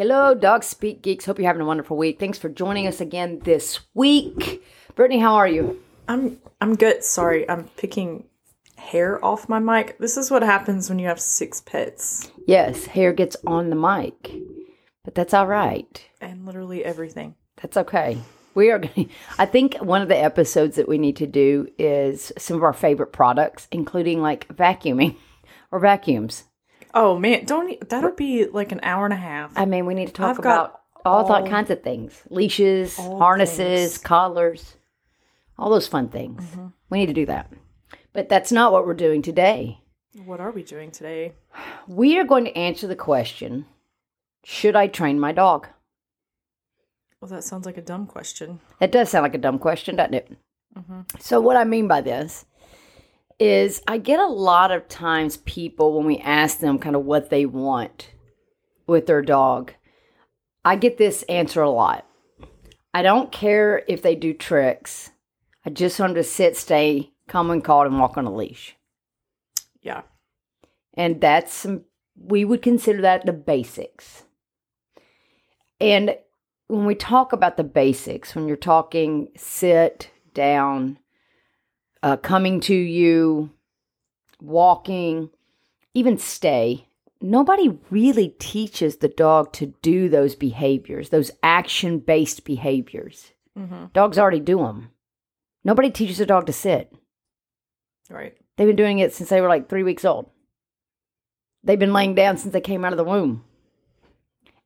Hello, Dog Speak Geeks. Hope you're having a wonderful week. Thanks for joining us again this week. Britteny, how are you? I'm I'm good. Sorry, I'm picking hair off my mic. This is what happens when you have six pets Yes, hair gets on the mic, but that's all right. and literally everything. That's okay. We are going. I think one of the episodes that we need to do is some of our favorite products, including like vacuuming or vacuums. Oh man, don't that'll be like an hour and a half. I mean, we need to talk I've about all, all- kinds of things: leashes, harnesses, things. collars, all those fun things. Mm-hmm. We need to do that. But that's not what we're doing today. What are we doing today? We are going to answer the question: Should I train my dog? Well, that sounds like a dumb question. That does sound like a dumb question, doesn't it? So, what I mean by this is I get a lot of times people, when we ask them kind of what they want with their dog, I get this answer a lot. I don't care if they do tricks. I just want them to sit, stay, come and call, and walk on a leash. Yeah. And that's some, we would consider that the basics. And when we talk about the basics, when you're talking sit, down, uh, coming to you, walking, even stay, nobody really teaches the dog to do those behaviors, those action based behaviors. Mm-hmm. Dogs already do them. Nobody teaches a dog to sit. Right. They've been doing it since they were like three weeks old. They've been laying down since they came out of the womb.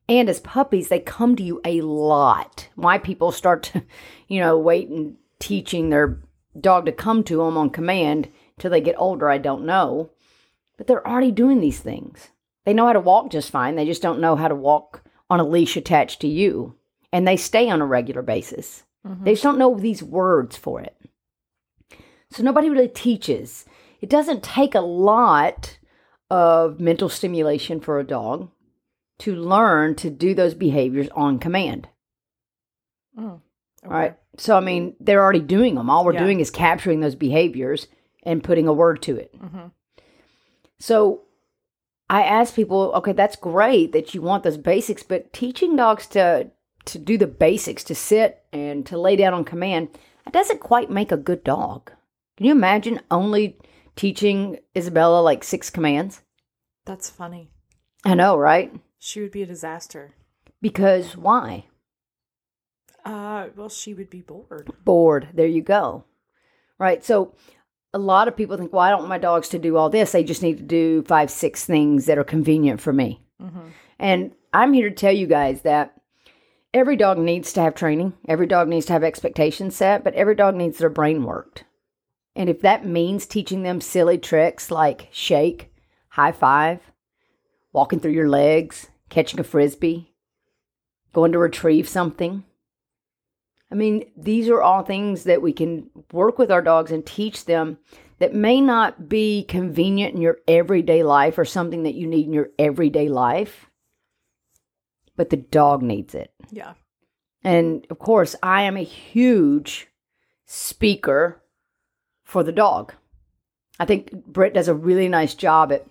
And as puppies, they come to you a lot. Why people start to, you know, wait and teaching their dog to come to them on command till they get older, I don't know. But they're already doing these things. They know how to walk just fine. They just don't know how to walk on a leash attached to you. And they stay on a regular basis. Mm-hmm. They just don't know these words for it. So nobody really teaches. It doesn't take a lot of mental stimulation for a dog to learn to do those behaviors on command. Oh. All right. So, I mean, they're already doing them. All we're Yeah. doing is capturing those behaviors and putting a word to it. Mhm. So, I ask people, okay, that's great that you want those basics, but teaching dogs to to do the basics, to sit and to lay down on command, that doesn't quite make a good dog. Can you imagine only teaching Isabella like six commands? That's funny. I know, right? She would be a disaster. Because why? Uh, well, she would be bored. bored. There you go. Right. So a lot of people think, well, I don't want my dogs to do all this. They just need to do five, six things that are convenient for me. Mm-hmm. And I'm here to tell you guys that every dog needs to have training, every dog needs to have expectations set, but every dog needs their brain worked. And if that means teaching them silly tricks like shake, high five, walking through your legs, catching a frisbee, going to retrieve something. I mean, these are all things that we can work with our dogs and teach them that may not be convenient in your everyday life or something that you need in your everyday life, but the dog needs it. Yeah. And of course, I am a huge speaker for the dog. I think Britt does a really nice job at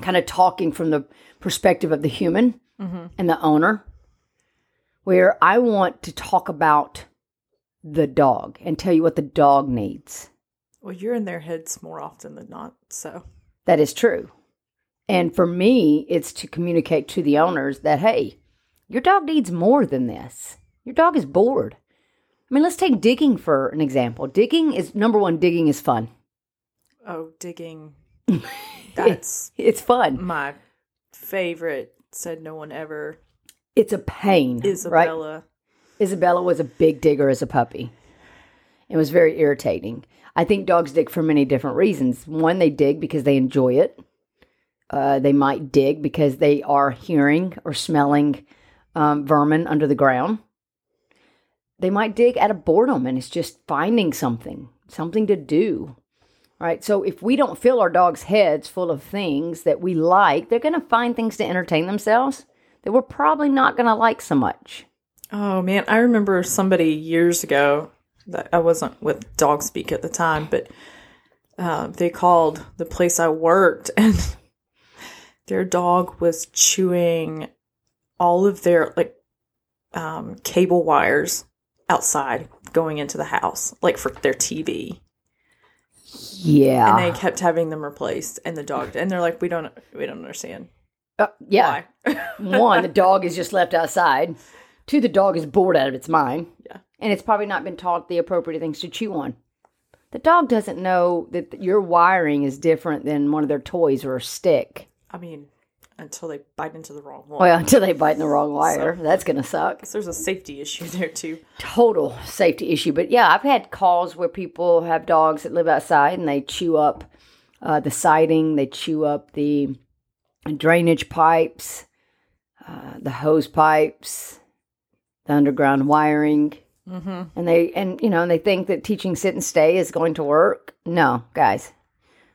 kind of talking from the perspective of the human Mm-hmm. and the owner, where I want to talk about the dog and tell you what the dog needs. Well, you're in their heads more often than not. So, That is true. And for me, it's to communicate to the owners that, hey, your dog needs more than this. Your dog is bored. I mean, let's take digging for an example. Digging is number one, digging is fun. oh, digging. That's It's fun. my favorite. Said no one ever. It's a pain. Right? Isabella. Isabella was a big digger as a puppy. It was very irritating. I think dogs dig for many different reasons. One, they dig because they enjoy it. Uh, they might dig because they are hearing or smelling um, vermin under the ground. They might dig out of boredom and it's just finding something, something to do. Right. So if we don't fill our dogs' heads full of things that we like, they're going to find things to entertain themselves that we're probably not going to like so much. Oh man, I remember somebody years ago that I wasn't with Dog Speak at the time, but uh, they called the place I worked, and their dog was chewing all of their like um, cable wires outside going into the house, like for their TV, Yeah. and they kept having them replaced. And the dog, and they're like, "We don't, we don't understand Uh, yeah. why." One, the dog is just left outside. Two, the dog is bored out of its mind. Yeah. And it's probably not been taught the appropriate things to chew on. The dog doesn't know that your wiring is different than one of their toys or a stick. I mean, until they bite into the wrong one. Well, until they bite in the wrong wire. That's going to suck. So there's a safety issue there too. Total safety issue. But yeah, I've had calls where people have dogs that live outside and they chew up uh, the siding, they chew up the drainage pipes, uh, the hose pipes, the underground wiring. Mm-hmm. and they and you know and they think that teaching sit and stay is going to work no guys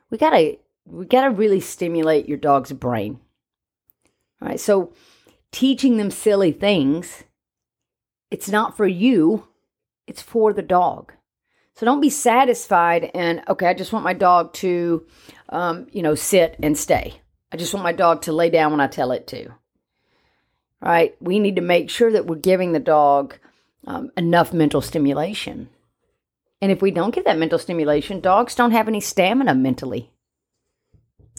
we gotta we gotta really stimulate your dog's brain all right so teaching them silly things it's not for you it's for the dog so don't be satisfied and okay i just want my dog to um, you know sit and stay i just want my dog to lay down when i tell it to right we need to make sure that we're giving the dog um, enough mental stimulation. And if we don't give that mental stimulation, dogs don't have any stamina mentally.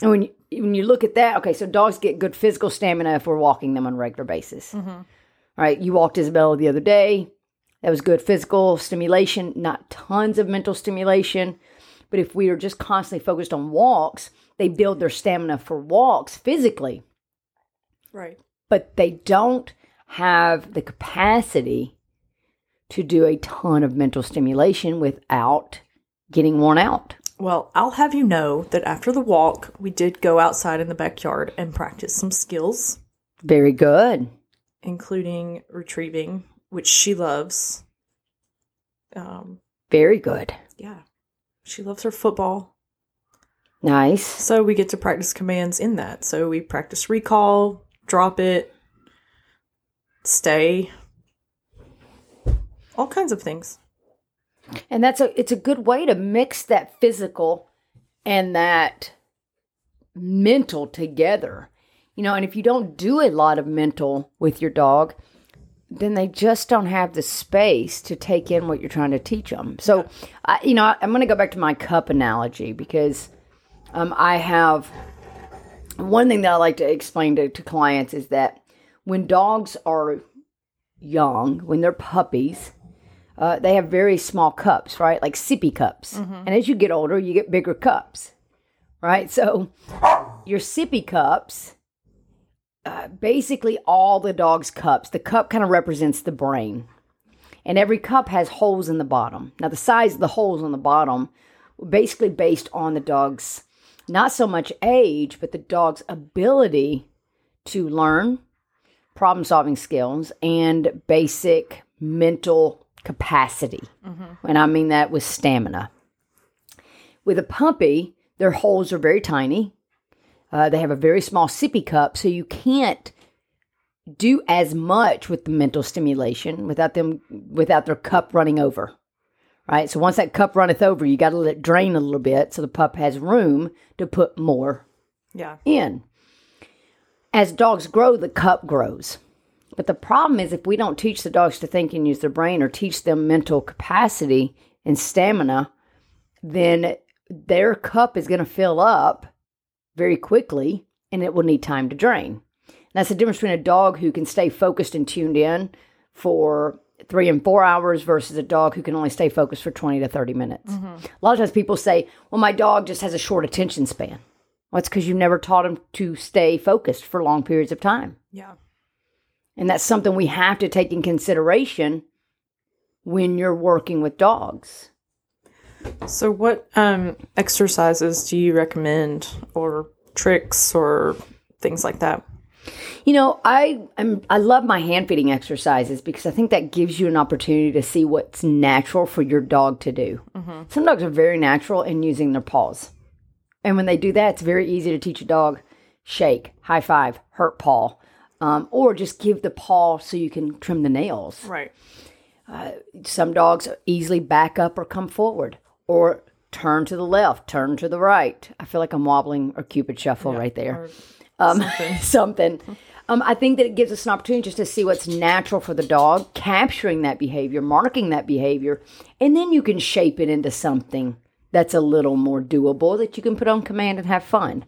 And when you, when you look at that, okay, so dogs get good physical stamina if we're walking them on a regular basis. Mhm. Right? You walked Isabella the other day. That was good physical stimulation, not tons of mental stimulation. But if we are just constantly focused on walks, they build their stamina for walks physically Right. but they don't have the capacity to do a ton of mental stimulation without getting worn out. Well, I'll have you know that after the walk, we did go outside in the backyard and practice some skills, Very good. including retrieving, which she loves. Um, Very good. yeah, she loves her football. Nice. So we get to practice commands in that. So we practice recall, drop it, stay, all kinds of things. And that's a it's a good way to mix that physical and that mental together. You know, and if you don't do a lot of mental with your dog, then they just don't have the space to take in what you're trying to teach them. So, I, you know, I'm going to go back to my cup analogy because um, I have one thing that I like to explain to, to clients is that when dogs are young, when they're puppies, uh, they have very small cups, right? Like sippy cups. And as you get older, you get bigger cups, right? So your sippy cups uh, basically all the dog's cups. The cup kind of represents the brain. And every cup has holes in the bottom. Now, the size of the holes on the bottom, basically based on the dog's not so much age, but the dog's ability to learn, problem solving skills, and basic mental capacity. And I mean that with stamina. With a puppy, their holes are very tiny. Uh, they have a very small sippy cup, so you can't do as much with the mental stimulation without them without their cup running over. Right? So once that cup runneth over, you got to let it drain a little bit so the pup has room to put more Yeah. in. As dogs grow, the cup grows. But the problem is if we don't teach the dogs to think and use their brain or teach them mental capacity and stamina, then their cup is going to fill up very quickly and it will need time to drain. That's the difference between a dog who can stay focused and tuned in for three and four hours versus a dog who can only stay focused for 20 to 30 minutes. A lot of times people say, well, my dog just has a short attention span. Well, it's because you've never taught him to stay focused for long periods of time. Yeah. And that's something we have to take in consideration when you're working with dogs. So, what um, exercises do you recommend, or tricks, or things like that? You know, I am I love my hand feeding exercises because I think that gives you an opportunity to see what's natural for your dog to do. Some dogs are very natural in using their paws. And when they do that, it's very easy to teach a dog shake, high five, hurt paw, um, or just give the paw so you can trim the nails. Right. Some dogs easily back up or come forward or turn to the left, turn to the right. I feel like I'm wobbling or cupid shuffle right there. Um, something. Um, I think that it gives us an opportunity just to see what's natural for the dog, capturing that behavior, marking that behavior, and then you can shape it into something that's a little more doable that you can put on command and have fun.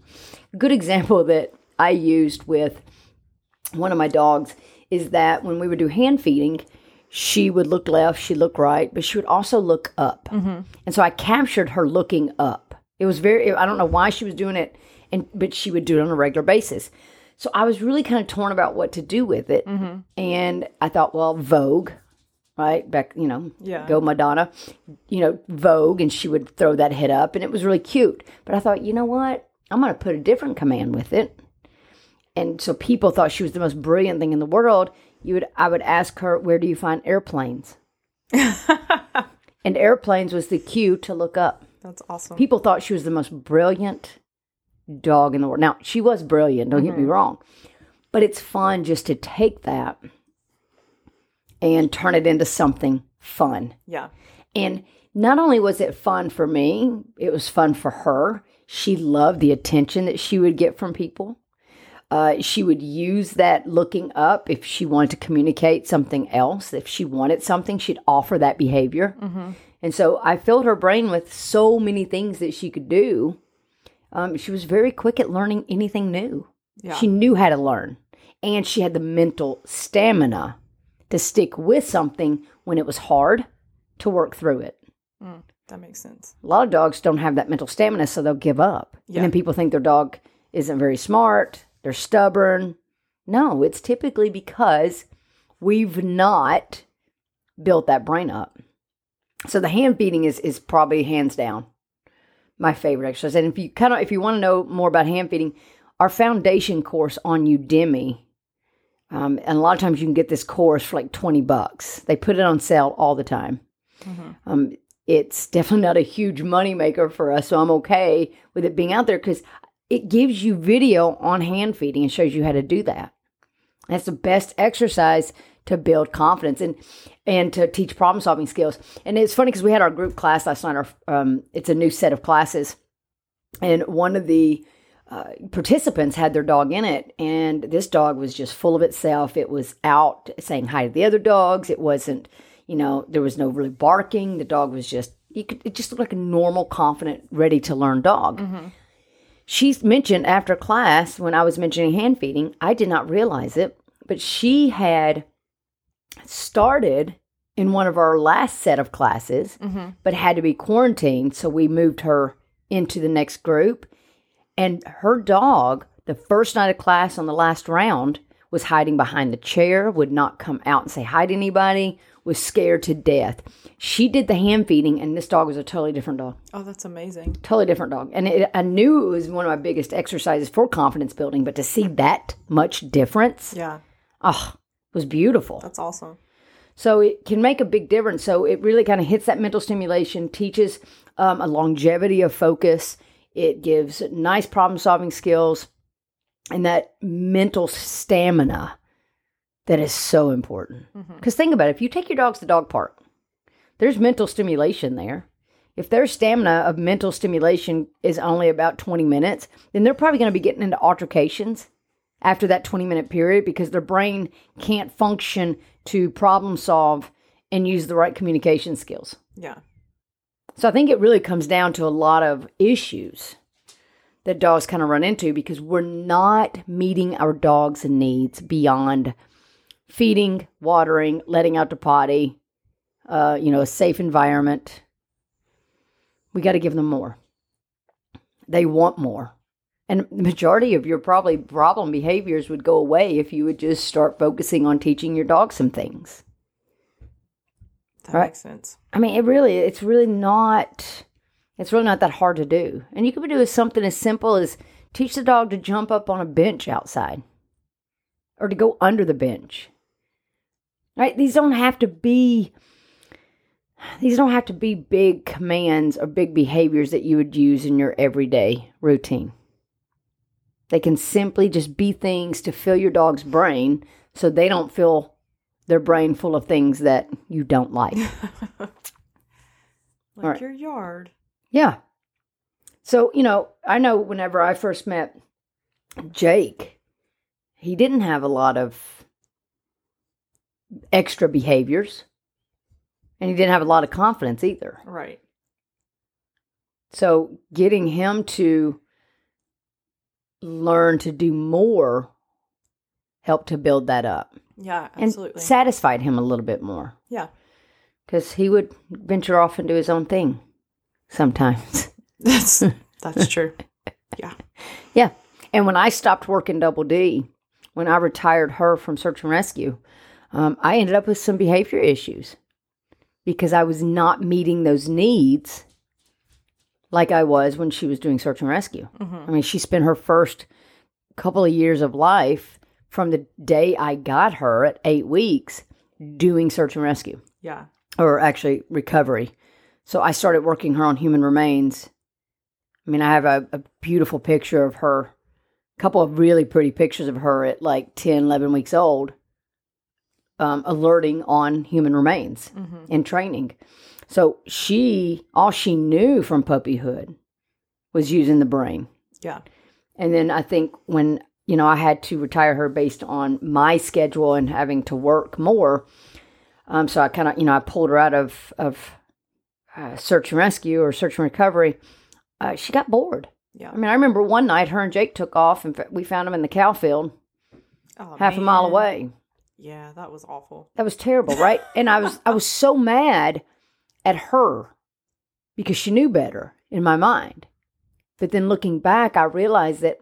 A good example that I used with one of my dogs is that when we would do hand feeding, she would look left, she'd look right, but she would also look up. And so I captured her looking up. It was very, I don't know why she was doing it, and but she would do it on a regular basis. So I was really kind of torn about what to do with it. Mm-hmm. And I thought, well, Vogue, right? Back, you know, Yeah. go Madonna, you know, Vogue, and she would throw that head up, and it was really cute. But I thought, you know what? I'm going to put a different command with it. And so people thought she was the most brilliant thing in the world. You would, I would ask her, where do you find airplanes? and airplanes was the cue to look up. That's awesome. People thought she was the most brilliant dog in the world. Now, she was brilliant, don't get me wrong. But it's fun just to take that and turn it into something fun. yeah. And not only was it fun for me, it was fun for her. She loved the attention that she would get from people. Uh, she would use that looking up if she wanted to communicate something else. If she wanted something, she'd offer that behavior. And so I filled her brain with so many things that she could do. Um, she was very quick at learning anything new. Yeah. She knew how to learn. And she had the mental stamina to stick with something when it was hard to work through it. That makes sense. A lot of dogs don't have that mental stamina, so they'll give up. Yeah. And then people think their dog isn't very smart, they're stubborn. No, it's typically because we've not built that brain up. So the hand feeding is is probably hands down my favorite exercise. And if you kind of if you want to know more about hand feeding, our foundation course on Udemy, um, and a lot of times you can get this course for like twenty bucks. They put it on sale all the time. Um, it's definitely not a huge moneymaker for us, so I'm okay with it being out there because it gives you video on hand feeding and shows you how to do that. That's the best exercise to build confidence and and to teach problem solving skills. And it's funny because we had our group class last night. Our um, it's a new set of classes, and one of the uh, participants had their dog in it, and this dog was just full of itself. It was out saying hi to the other dogs. It wasn't, you know, there was no really barking. The dog was just you could it just looked like a normal, confident, ready to learn dog. She mentioned after class when I was mentioning hand feeding, I did not realize it, but she had started in one of our last set of classes, mm-hmm. but had to be quarantined. So we moved her into the next group. And her dog the first night of class on the last round was hiding behind the chair, would not come out and say hi to anybody, was scared to death. She did the hand feeding, and this dog was a totally different dog. Oh, that's amazing. Totally different dog. And it, I knew it was one of my biggest exercises for confidence building, but to see that much difference, Yeah, oh, was beautiful. that's awesome. So it can make a big difference. So it really kind of hits that mental stimulation, teaches um, a longevity of focus. It gives nice problem solving skills and that mental stamina that is so important. Because think about it if you take your dogs to the dog park, there's mental stimulation there. If their stamina of mental stimulation is only about 20 minutes, then they're probably going to be getting into altercations after that 20 minute period because their brain can't function to problem solve and use the right communication skills. Yeah, So I think it really comes down to a lot of issues that dogs kind of run into because we're not meeting our dogs' needs beyond feeding, watering, letting out to potty, uh, you know, a safe environment. We got to give them more. They want more. And the majority of your probably problem behaviors would go away if you would just start focusing on teaching your dog some things. that Right. makes sense. I mean, it really, it's really not, it's really not that hard to do. And you could do something as simple as teach the dog to jump up on a bench outside or to go under the bench. Right? These don't have to be, these don't have to be big commands or big behaviors that you would use in your everyday routine. They can simply just be things to fill your dog's brain so they don't fill their brain full of things that you don't like. like right. your yard. Yeah. So, you know, I know whenever I first met Jake, he didn't have a lot of extra behaviors and he didn't have a lot of confidence either. Right. So, getting him to learn to do more helped to build that up Yeah, and absolutely. satisfied him a little bit more yeah. because he would venture off and do his own thing sometimes. That's that's true. Yeah. Yeah. And when I stopped working Double D, when I retired her from search and rescue, um, I ended up with some behavior issues because I was not meeting those needs like I was when she was doing search and rescue. I mean, she spent her first couple of years of life from the day I got her at eight weeks doing search and rescue Yeah. or actually recovery. So I started working her on human remains. I mean, I have a, a beautiful picture of her, a couple of really pretty pictures of her at like 10, 11 weeks old, um, alerting on human remains and training. So she, all she knew from puppyhood was using the brain. Yeah. And then I think when, you know, I had to retire her based on my schedule and having to work more. Um, so I kind of, you know, I pulled her out of, of uh, search and rescue or search and recovery. Uh, she got bored. Yeah. I mean, I remember one night her and Jake took off and we found them in the cow field Oh, half a mile away. Yeah, that was awful. That was terrible, right? and I was I was so mad at her because she knew better in my mind. But then looking back, I realized that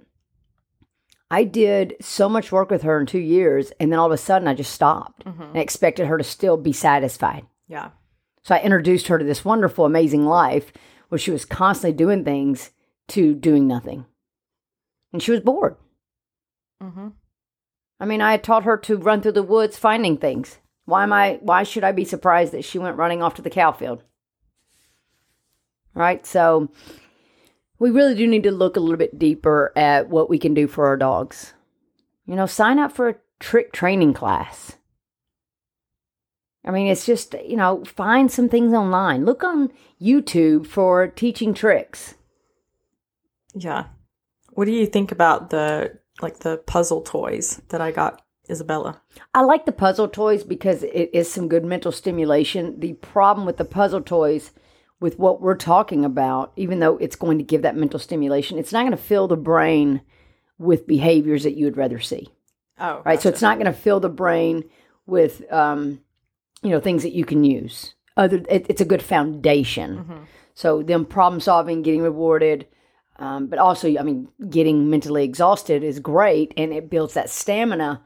I did so much work with her in two years, and then all of a sudden I just stopped and expected her to still be satisfied. Yeah. So I introduced her to this wonderful, amazing life where she was constantly doing things to doing nothing. And she was bored. Mm-hmm. I mean, I had taught her to run through the woods finding things. Why am I why should I be surprised that she went running off to the cow field? Right? So we really do need to look a little bit deeper at what we can do for our dogs. You know, sign up for a trick training class. I mean, it's just, you know, find some things online. Look on YouTube for teaching tricks. Yeah. What do you think about the like the puzzle toys that I got Isabella? I like the puzzle toys because it is some good mental stimulation. The problem with the puzzle toys, with what we're talking about, even though it's going to give that mental stimulation, it's not going to fill the brain with behaviors that you would rather see. Oh, Right. So it's not going to fill the brain with, um, you know, things that you can use. Other, it, it's a good foundation. So them problem solving, getting rewarded, Um, but also, I mean, getting mentally exhausted is great and it builds that stamina,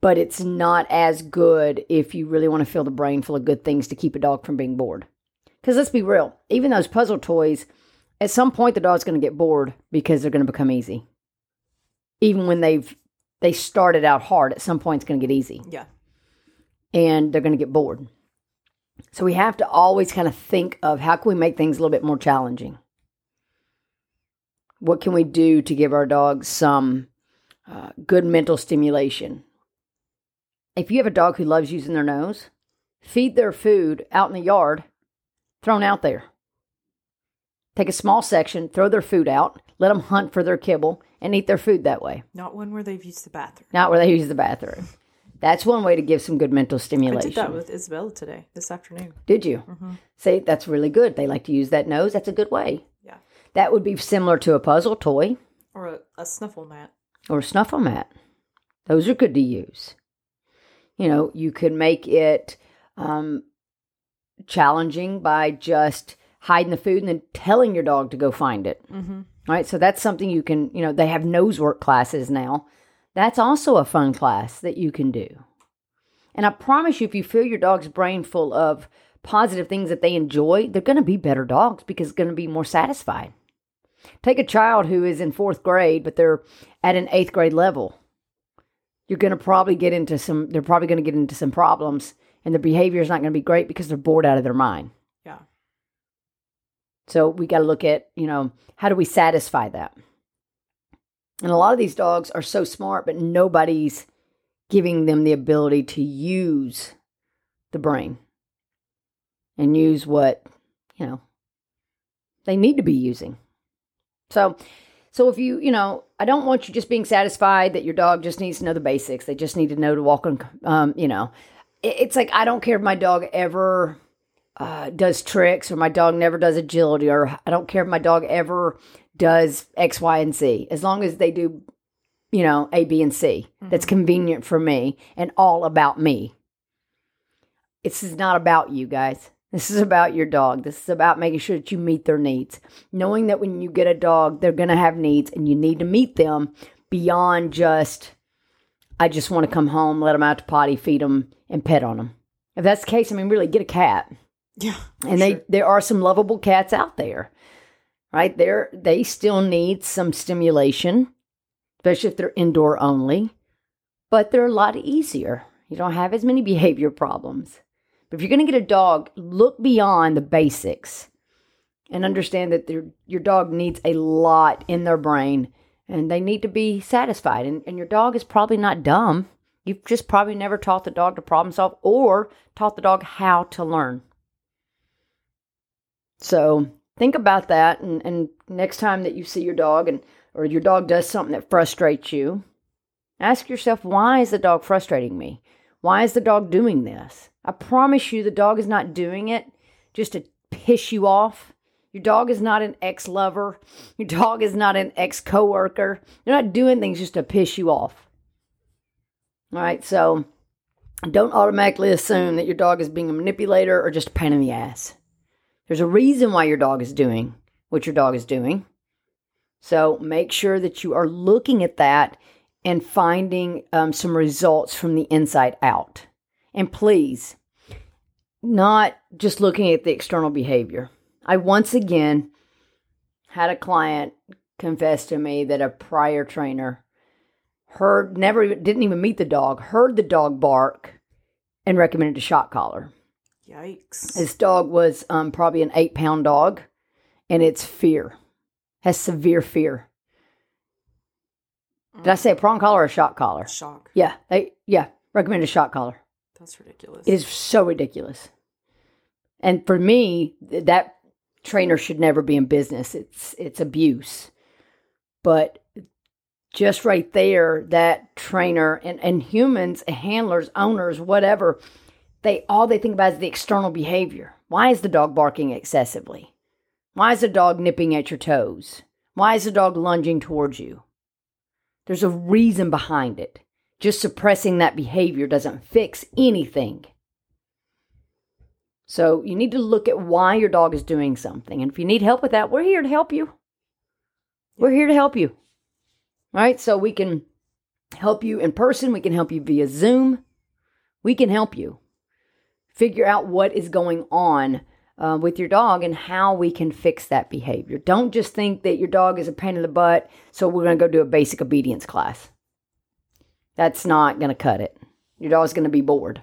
but it's not as good if you really want to fill the brain full of good things to keep a dog from being bored. Because let's be real, even those puzzle toys, at some point the dog's going to get bored because they're going to become easy. Even when they've they started out hard, at some point it's going to get easy Yeah. and they're going to get bored. So we have to always kind of think of how can we make things a little bit more challenging. What can we do to give our dogs some uh, good mental stimulation? If you have a dog who loves using their nose, feed their food out in the yard, thrown out there. Take a small section, throw their food out, let them hunt for their kibble, and eat their food that way, Not one where they've used the bathroom. not where they use the bathroom. That's one way to give some good mental I stimulation. did that with Isabella today, this afternoon. Did you? Mm-hmm. See, that's really good. They like to use that nose. That's a good way. Yeah. That would be similar to a puzzle toy Or a, a snuffle mat. or a snuffle mat. Those are good to use. You know, you could make it um, challenging by just hiding the food and then telling your dog to go find it. Mm-hmm. Right. So that's something you can, you know, they have nose work classes now. That's also a fun class that you can do. And I promise you, if you fill your dog's brain full of positive things that they enjoy, they're going to be better dogs because they're going to be more satisfied. Take a child who is in fourth grade, but they're at an eighth grade level. You're going to probably get into some, they're probably going to get into some problems, and their behavior is not going to be great because they're bored out of their mind. Yeah. So we got to look at, you know, how do we satisfy that? And a lot of these dogs are so smart, but nobody's giving them the ability to use the brain and use what, you know, they need to be using. So, so if you, you know, I don't want you just being satisfied that your dog just needs to know the basics. They just need to know to walk on, um, you know, it, it's like I don't care if my dog ever uh, does tricks or my dog never does agility or I don't care if my dog ever does X, Y, and Z. As long as they do, you know, A, B, and C, that's convenient for me and all about me. This is not about you guys. This is about your dog. This is about making sure that you meet their needs. Knowing that when you get a dog, they're going to have needs and you need to meet them beyond just, I just want to come home, let them out to potty, feed them, and pet on them. If that's the case, I mean, really get a cat Yeah. and they there are some lovable cats out there right there they still need some stimulation especially if they're indoor only but they're a lot easier you don't have as many behavior problems but if you're going to get a dog look beyond the basics and understand that your dog needs a lot in their brain and they need to be satisfied and, and your dog is probably not dumb you've just probably never taught the dog to problem solve or taught the dog how to learn so think about that, and, and next time that you see your dog and or your dog does something that frustrates you, ask yourself, why is the dog frustrating me? Why is the dog doing this? I promise you, the dog is not doing it just to piss you off. Your dog is not an ex lover. Your dog is not an ex coworker. They're not doing things just to piss you off. All right, so don't automatically assume that your dog is being a manipulator or just a pain in the ass. There's a reason why your dog is doing what your dog is doing. So make sure that you are looking at that and finding um, some results from the inside out. And please, not just looking at the external behavior. I once again had a client confess to me that a prior trainer heard, never, didn't even meet the dog, heard the dog bark and recommended a shock collar. Yikes. This dog was um, probably an eight pound dog, and it's fear, has severe fear. Did I say a prong collar or a shot collar? Shock. Yeah, they, yeah, recommend a shot collar. That's ridiculous. It is so ridiculous. And for me, that trainer should never be in business. It's it's abuse. But just right there, that trainer and, and humans, handlers, owners, whatever, they all they think about is the external behavior. Why is the dog barking excessively? Why is the dog nipping at your toes? Why is the dog lunging towards you? There's a reason behind it. Just suppressing that behavior doesn't fix anything. So you need to look at why your dog is doing something. And if you need help with that, we're here to help you. We're here to help you. Right? So we can help you in person, we can help you via Zoom. We can help you figure out what is going on uh, with your dog and how we can fix that behavior. Don't just think that your dog is a pain in the butt, so we're going to go do a basic obedience class. That's not going to cut it. Your dog's going to be bored.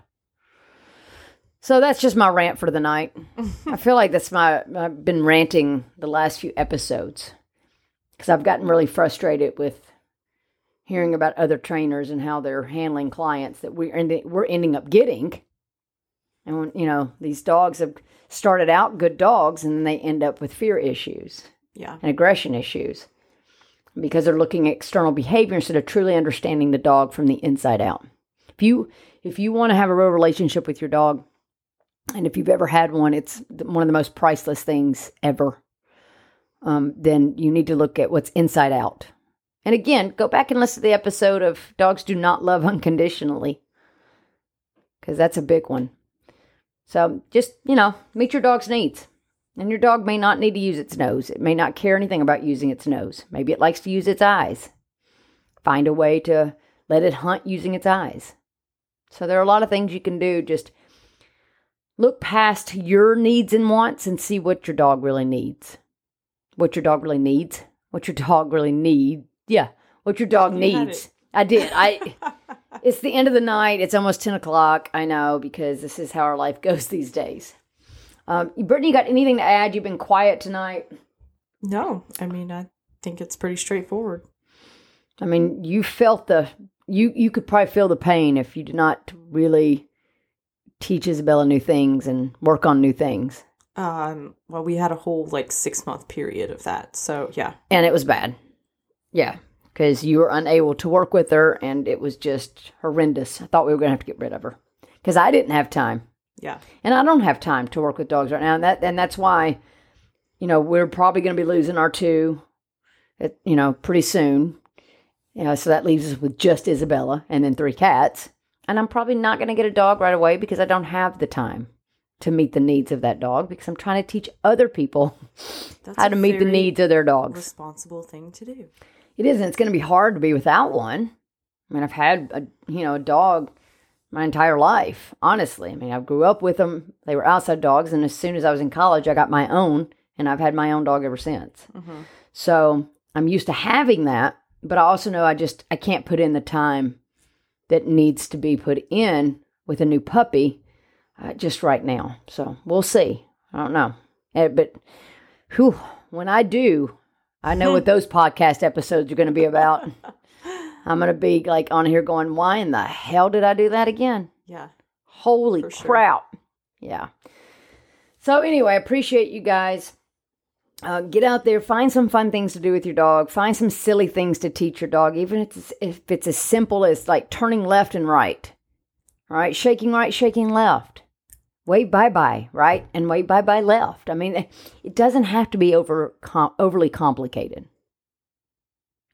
So that's just my rant for the night. I feel like that's my I've been ranting the last few episodes because I've gotten really frustrated with hearing about other trainers and how they're handling clients that we're ending, we're ending up getting. And when, you know, these dogs have started out good dogs and then they end up with fear issues Yeah. and aggression issues because they're looking at external behavior instead of truly understanding the dog from the inside out. If you if you want to have a real relationship with your dog, and if you've ever had one, it's one of the most priceless things ever. Um, then you need to look at what's inside out. And again, go back and listen to the episode of Dogs Do Not Love Unconditionally, because that's a big one. So just, you know, meet your dog's needs. And your dog may not need to use its nose. It may not care anything about using its nose. Maybe it likes to use its eyes. Find a way to let it hunt using its eyes. So there are a lot of things you can do. Just look past your needs and wants and see what your dog really needs. What your dog really needs. What your dog really needs. Yeah, what your dog You needs. I did. I. It's the end of the night. It's almost 10 o'clock. I know because this is how our life goes these days. Um, Britteny, you got anything to add? You've been quiet tonight. No, I mean, I think it's pretty straightforward. I mean, you felt the, you, you could probably feel the pain if you did not really teach Isabella new things and work on new things. Um, well, we had a whole like six month period of that. So yeah, And it was bad. Yeah. Because you were unable to work with her and it was just horrendous. I thought we were going to have to get rid of her because I didn't have time. Yeah, and I don't have time to work with dogs right now. And that and that's why, you know, we're probably going to be losing our two, at, you know, pretty soon. You know, so that leaves us with just Isabella and then three cats. And I'm probably not going to get a dog right away because I don't have the time to meet the needs of that dog because I'm trying to teach other people that's how to meet the needs of their dogs. Responsible thing to do. It is, and it's going to be hard to be without one. I mean, I've had a you know a dog my entire life. Honestly, I mean, I grew up with them. They were outside dogs, and as soon as I was in college, I got my own, and I've had my own dog ever since. Mm-hmm. So I'm used to having that, but I also know I just I can't put in the time that needs to be put in with a new puppy uh, just right now. So we'll see. I don't know, Eh, but whew, when I do, I know what those podcast episodes are going to be about. I'm going to be like on here going, why in the hell did I do that again? Yeah, Holy For sure. crap. Yeah. So, anyway, I appreciate you guys. Uh, get out there, find some fun things to do with your dog, find some silly things to teach your dog, even if it's, if it's as simple as like turning left and right. All right, shaking right, shaking left. Wave bye bye, right? And wave bye bye left. I mean, it doesn't have to be over com- overly complicated.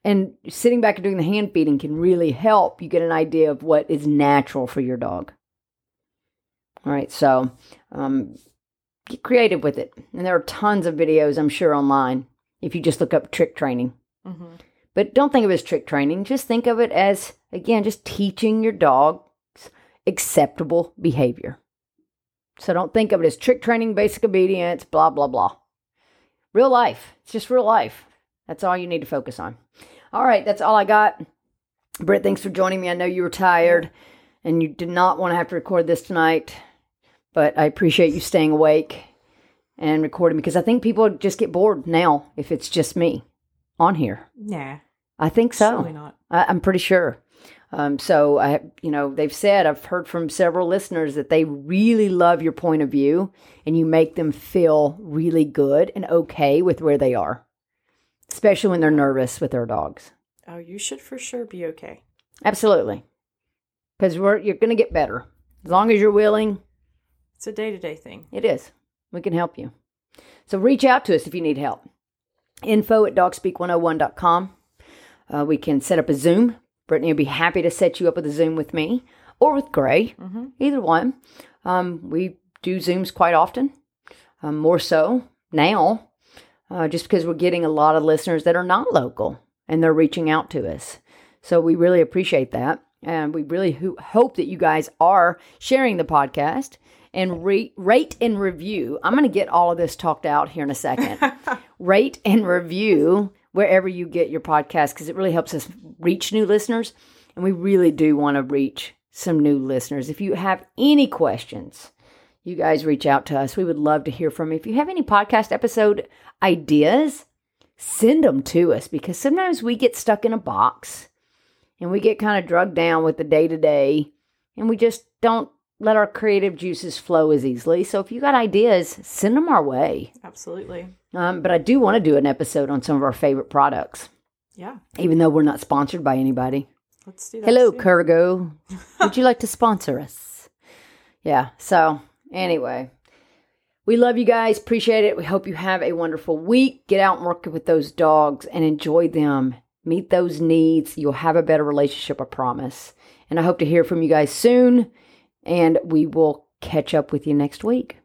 And sitting back and doing the hand feeding can really help you get an idea of what is natural for your dog. All right, so um, get creative with it. And there are tons of videos, I'm sure, online if you just look up trick training. mm-hmm. But don't think of it as trick training. Just think of it as, again, just teaching your dog acceptable behavior. So don't think of it as trick training, basic obedience, blah, blah, blah. Real life. It's just real life. That's all you need to focus on. All right, that's all I got. Britt, thanks for joining me. I know you were tired and you did not want to have to record this tonight, but I appreciate you staying awake and recording because I think people just get bored now if it's just me on here. Yeah. I think so. surely not. I, I'm pretty sure. Um, so I, you know, they've said I've heard from several listeners that they really love your point of view, and you make them feel really good and okay with where they are, especially when they're nervous with their dogs. Oh, you should for sure be okay. Absolutely, because we're you're going to get better as long as you're willing. It's a day to day thing. It is. We can help you. So reach out to us if you need help. Info at dogspeak101.com. Uh, we can set up a Zoom. Britteny will be happy to set you up with a Zoom with me or with Gray, Mm-hmm. either one. Um, we do Zooms quite often, um, more so now uh, just because we're getting a lot of listeners that are not local and they're reaching out to us. So we really appreciate that. And we really ho- hope that you guys are sharing the podcast and re- rate and review. I'm going to get all of this talked out here in a second. rate and review wherever you get your podcast because it really helps us reach new listeners. And we really do want to reach some new listeners. If you have any questions, you guys reach out to us. We would love to hear from you. If you have any podcast episode ideas, send them to us because sometimes we get stuck in a box and we get kind of drugged down with the day to day and we just don't let our creative juices flow as easily. So if you got ideas, send them our way. Absolutely. Um, but I do want to do an episode on some of our favorite products, Yeah. even though we're not sponsored by anybody. Let's do that. Hello, soon. Kurgo. Would you like to sponsor us? Yeah. So, anyway, we love you guys. Appreciate it. We hope you have a wonderful week. Get out and work with those dogs and enjoy them. Meet those needs. You'll have a better relationship, I promise. And I hope to hear from you guys soon. And we will catch up with you next week.